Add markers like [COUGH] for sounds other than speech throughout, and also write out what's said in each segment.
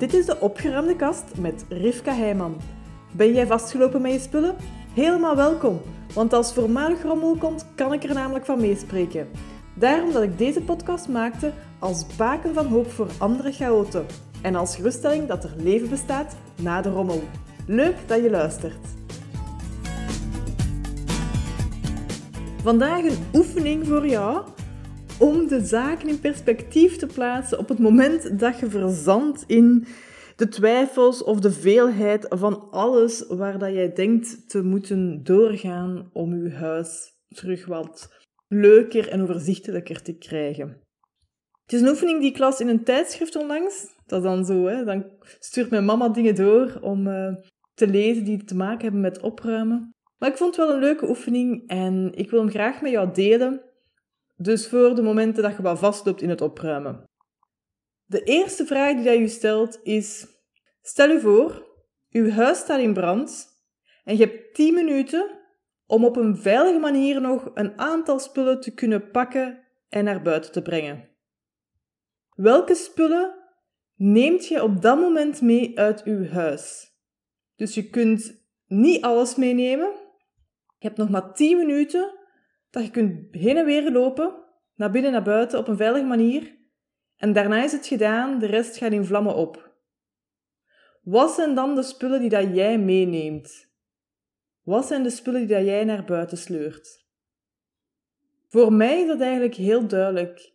Dit is de opgeruimde kast met Rivka Heijman. Ben jij vastgelopen met je spullen? Helemaal welkom, want als voormalig rommel komt, kan ik er namelijk van meespreken. Daarom dat ik deze podcast maakte als baken van hoop voor andere chaoten. En als geruststelling dat er leven bestaat na de rommel. Leuk dat je luistert. Vandaag een oefening voor jou om de zaken in perspectief te plaatsen op het moment dat je verzandt in de twijfels of de veelheid van alles waar dat jij denkt te moeten doorgaan om je huis terug wat leuker en overzichtelijker te krijgen. Het is een oefening die ik las in een tijdschrift onlangs. Dat is dan zo, hè. Dan stuurt mijn mama dingen door om uh, te lezen die te maken hebben met opruimen. Maar ik vond het wel een leuke oefening en ik wil hem graag met jou delen. Dus voor de momenten dat je wat vastloopt in het opruimen. De eerste vraag die je stelt is: stel je voor, uw huis staat in brand en je hebt 10 minuten om op een veilige manier nog een aantal spullen te kunnen pakken en naar buiten te brengen. Welke spullen neemt je op dat moment mee uit uw huis? Dus je kunt niet alles meenemen. Je hebt nog maar 10 minuten dat je kunt heen en weer lopen, naar binnen en naar buiten op een veilige manier. En daarna is het gedaan, de rest gaat in vlammen op. Wat zijn dan de spullen die dat jij meeneemt? Wat zijn de spullen die dat jij naar buiten sleurt? Voor mij is dat eigenlijk heel duidelijk.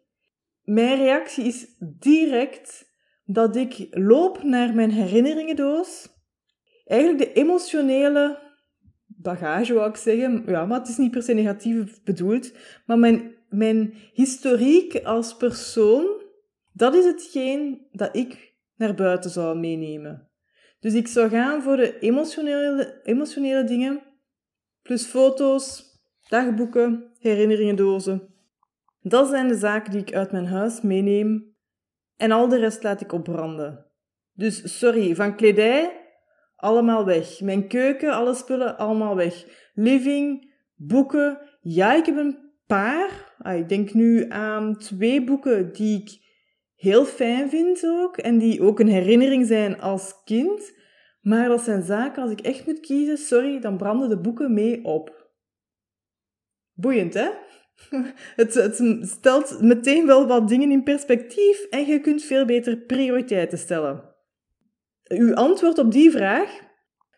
Mijn reactie is direct dat ik loop naar mijn herinneringendoos. Eigenlijk de emotionele bagage, wou ik zeggen. Ja, maar het is niet per se negatief bedoeld. Maar mijn, mijn historiek als persoon, dat is hetgeen dat ik naar buiten zou meenemen. Dus ik zou gaan voor de emotionele, emotionele dingen, plus foto's, dagboeken, herinneringendozen. Dat zijn de zaken die ik uit mijn huis meeneem en al de rest laat ik opbranden. Dus sorry, van kledij allemaal weg. Mijn keuken, alle spullen, allemaal weg. Living, boeken. Ja, ik heb een paar. Ah, ik denk nu aan twee boeken die ik heel fijn vind ook. En die ook een herinnering zijn als kind. Maar dat zijn zaken, als ik echt moet kiezen, sorry, dan branden de boeken mee op. Boeiend, hè? [LAUGHS] Het, het, stelt meteen wel wat dingen in perspectief en je kunt veel beter prioriteiten stellen uw antwoord op die vraag,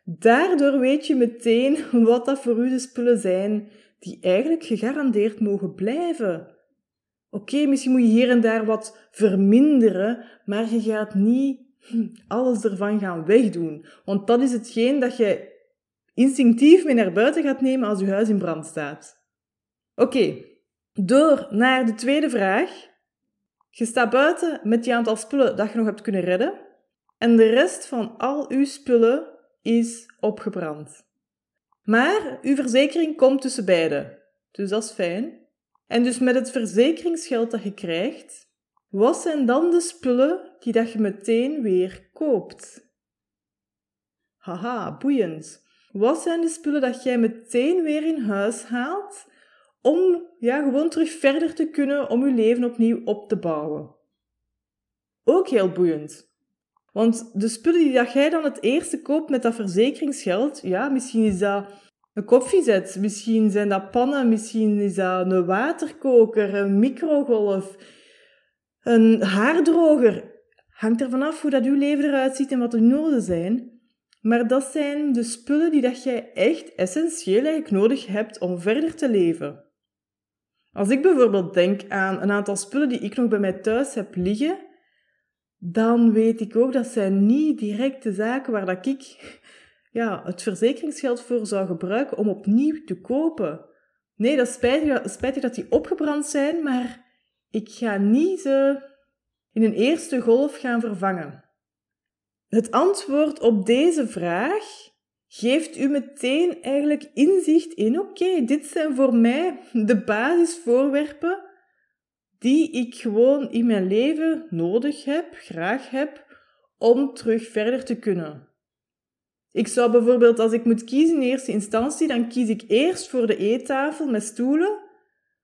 daardoor weet je meteen [LAUGHS] wat dat voor u de spullen zijn die eigenlijk gegarandeerd mogen blijven. Oké, misschien moet je hier en daar wat verminderen, maar je gaat niet [LAUGHS] alles ervan gaan wegdoen. Want dat is hetgeen dat je instinctief mee naar buiten gaat nemen als je huis in brand staat. Oké, door naar de tweede vraag. Je staat buiten met die aantal spullen dat je nog hebt kunnen redden. En de rest van al uw spullen is opgebrand. Maar uw verzekering komt tussen beiden. Dus dat is fijn. En dus met het verzekeringsgeld dat je krijgt, wat zijn dan de spullen die dat je meteen weer koopt? Haha, boeiend. Wat zijn de spullen dat jij meteen weer in huis haalt om ja, gewoon terug verder te kunnen om je leven opnieuw op te bouwen? Ook heel boeiend. Want de spullen die dat jij dan het eerste koopt met dat verzekeringsgeld, ja, misschien is dat een koffiezet, misschien zijn dat pannen, misschien is dat een waterkoker, een microgolf, een haardroger. Hangt er vanaf hoe dat uw leven eruit ziet en wat de noden zijn. Maar dat zijn de spullen die dat jij echt essentieel eigenlijk nodig hebt om verder te leven. Als ik bijvoorbeeld denk aan een aantal spullen die ik nog bij mij thuis heb liggen, dan weet ik ook dat zijn niet direct de zaken waar dat ik ja, het verzekeringsgeld voor zou gebruiken om opnieuw te kopen. Nee, dat spijtig, spijtig dat die opgebrand zijn, maar ik ga niet ze in een eerste golf gaan vervangen. Het antwoord op deze vraag geeft u meteen eigenlijk inzicht in: oké, dit zijn voor mij de basisvoorwerpen die ik gewoon in mijn leven nodig heb, graag heb, om terug verder te kunnen. Ik zou bijvoorbeeld, als ik moet kiezen in eerste instantie, dan kies ik eerst voor de eettafel met stoelen,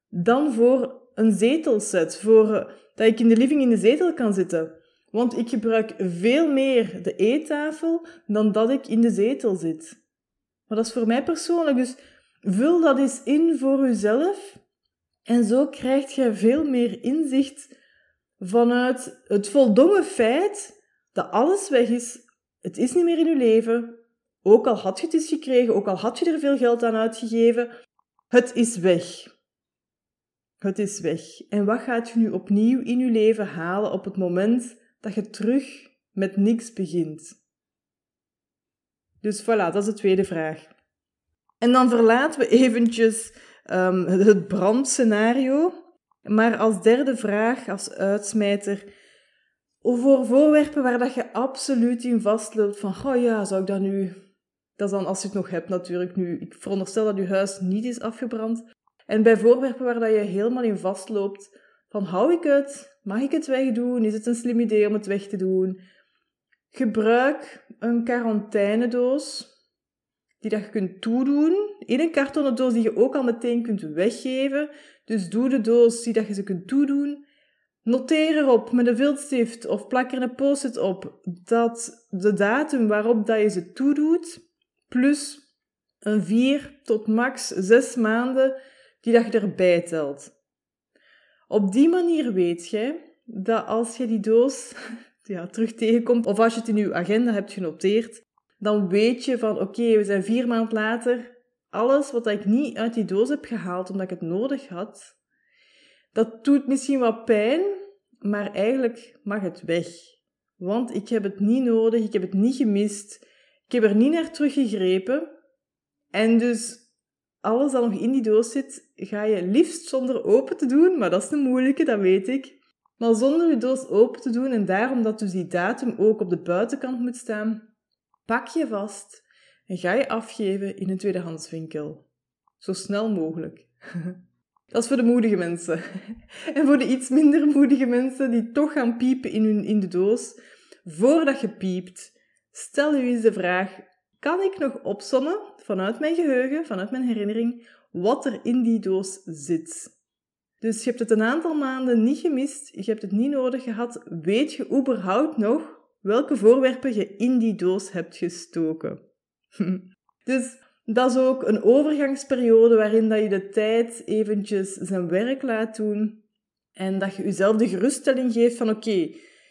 dan voor een zetelset, voor, dat ik in de living in de zetel kan zitten. Want ik gebruik veel meer de eettafel dan dat ik in de zetel zit. Maar dat is voor mij persoonlijk. Dus vul dat eens in voor uzelf. En zo krijg je veel meer inzicht vanuit het voldongen feit dat alles weg is. Het is niet meer in uw leven. Ook al had je het eens gekregen, ook al had je er veel geld aan uitgegeven, het is weg. Het is weg. En wat gaat je nu opnieuw in je leven halen op het moment dat je terug met niks begint? Dus voilà, dat is de tweede vraag. En dan verlaten we eventjes um, het brandscenario. Maar als derde vraag, als uitsmijter, voor voorwerpen waar dat je absoluut in vastloopt van, oh ja, zou ik dat nu... Dat is dan als je het nog hebt natuurlijk nu. Ik veronderstel dat je huis niet is afgebrand. En bij voorwerpen waar dat je helemaal in vastloopt, van hou ik het? Mag ik het wegdoen? Is het een slim idee om het weg te doen? Gebruik een quarantainedoos die dat je kunt toedoen in een kartonnen doos die je ook al meteen kunt weggeven. Dus doe de doos die dat je ze kunt toedoen. Noteer erop met een viltstift of plak er een post-it op dat de datum waarop dat je ze toedoet, plus een vier tot max zes maanden die dat je erbij telt. Op die manier weet je dat als je die doos [LAUGHS] ja, terug tegenkomt, of als je het in je agenda hebt genoteerd, dan weet je van oké, we zijn vier maanden later, alles wat ik niet uit die doos heb gehaald omdat ik het nodig had, dat doet misschien wat pijn, maar eigenlijk mag het weg. Want ik heb het niet nodig, ik heb het niet gemist, ik heb er niet naar teruggegrepen. En dus alles dat nog in die doos zit, ga je liefst zonder open te doen, maar dat is de moeilijke, dat weet ik. Maar zonder je doos open te doen en daarom dat dus die datum ook op de buitenkant moet staan, pak je vast en ga je afgeven in een tweedehandswinkel. Zo snel mogelijk. [LAUGHS] Dat is voor de moedige mensen. [LAUGHS] En voor de iets minder moedige mensen die toch gaan piepen in, hun, in de doos, voordat je piept, stel je eens de vraag: kan ik nog opzommen vanuit mijn geheugen, vanuit mijn herinnering, wat er in die doos zit? Dus je hebt het een aantal maanden niet gemist, je hebt het niet nodig gehad. Weet je überhaupt nog welke voorwerpen je in die doos hebt gestoken? [LAUGHS] dus dat is ook een overgangsperiode waarin dat je de tijd eventjes zijn werk laat doen en dat je jezelf de geruststelling geeft van oké,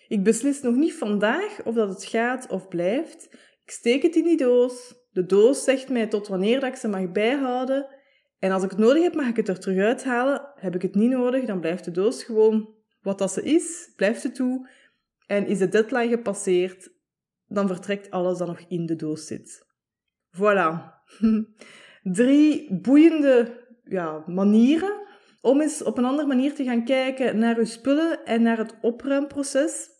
ik beslis nog niet vandaag of dat het gaat of blijft. Ik steek het in die doos. De doos zegt mij tot wanneer dat ik ze mag bijhouden. En als ik het nodig heb, mag ik het er terug uithalen. Heb ik het niet nodig, dan blijft de doos gewoon wat dat ze is, blijft het toe. En is de deadline gepasseerd, dan vertrekt alles dat nog in de doos zit. Voilà. [LAUGHS] Drie boeiende ja, manieren om eens op een andere manier te gaan kijken naar uw spullen en naar het opruimproces.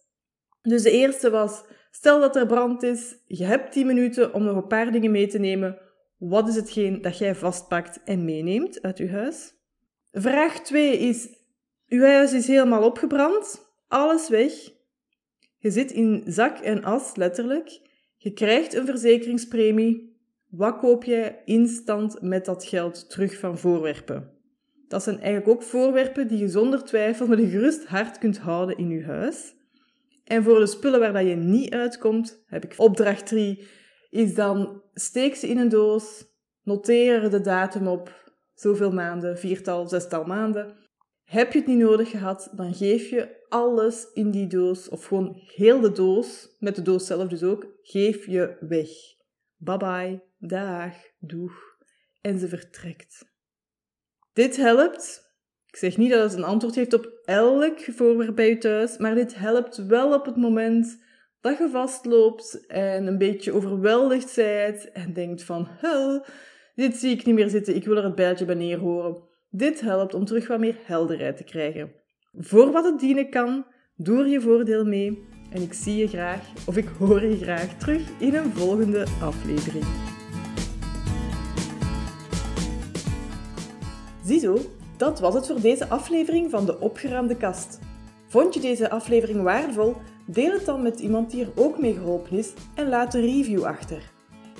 Dus de eerste was, stel dat er brand is, je hebt 10 minuten om nog een paar dingen mee te nemen. Wat is hetgeen dat jij vastpakt en meeneemt uit je huis? Vraag 2 is, uw huis is helemaal opgebrand, alles weg. Je zit in zak en as, letterlijk. Je krijgt een verzekeringspremie, wat koop jij instant met dat geld terug van voorwerpen? Dat zijn eigenlijk ook voorwerpen die je zonder twijfel met een gerust hart kunt houden in je huis. En voor de spullen waar dat je niet uitkomt, heb ik opdracht 3, is dan steek ze in een doos, noteer de datum op, zoveel maanden, viertal, zestal maanden. Heb je het niet nodig gehad, dan geef je alles in die doos, of gewoon heel de doos, met de doos zelf dus ook, geef je weg. Bye bye dag, doeg. En ze vertrekt. Dit helpt. Ik zeg niet dat het een antwoord heeft op elk voorwerp bij je thuis, maar dit helpt wel op het moment dat je vastloopt en een beetje overweldigd bent en denkt van, hel, dit zie ik niet meer zitten, ik wil er het bijltje bij neerhoren. Dit helpt om terug wat meer helderheid te krijgen. Voor wat het dienen kan, doe er je voordeel mee en ik zie je graag, of ik hoor je graag terug in een volgende aflevering. Ziezo, dat was het voor deze aflevering van de Opgeruimde Kast. Vond je deze aflevering waardevol? Deel het dan met iemand die er ook mee geholpen is en laat een review achter.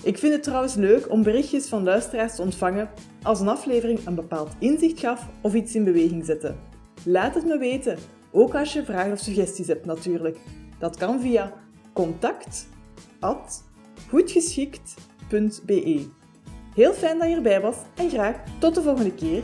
Ik vind het trouwens leuk om berichtjes van luisteraars te ontvangen als een aflevering een bepaald inzicht gaf of iets in beweging zette. Laat het me weten, ook als je vragen of suggesties hebt natuurlijk. Dat kan via contact@goedgeschikt.be. Heel fijn dat je erbij was en graag tot de volgende keer.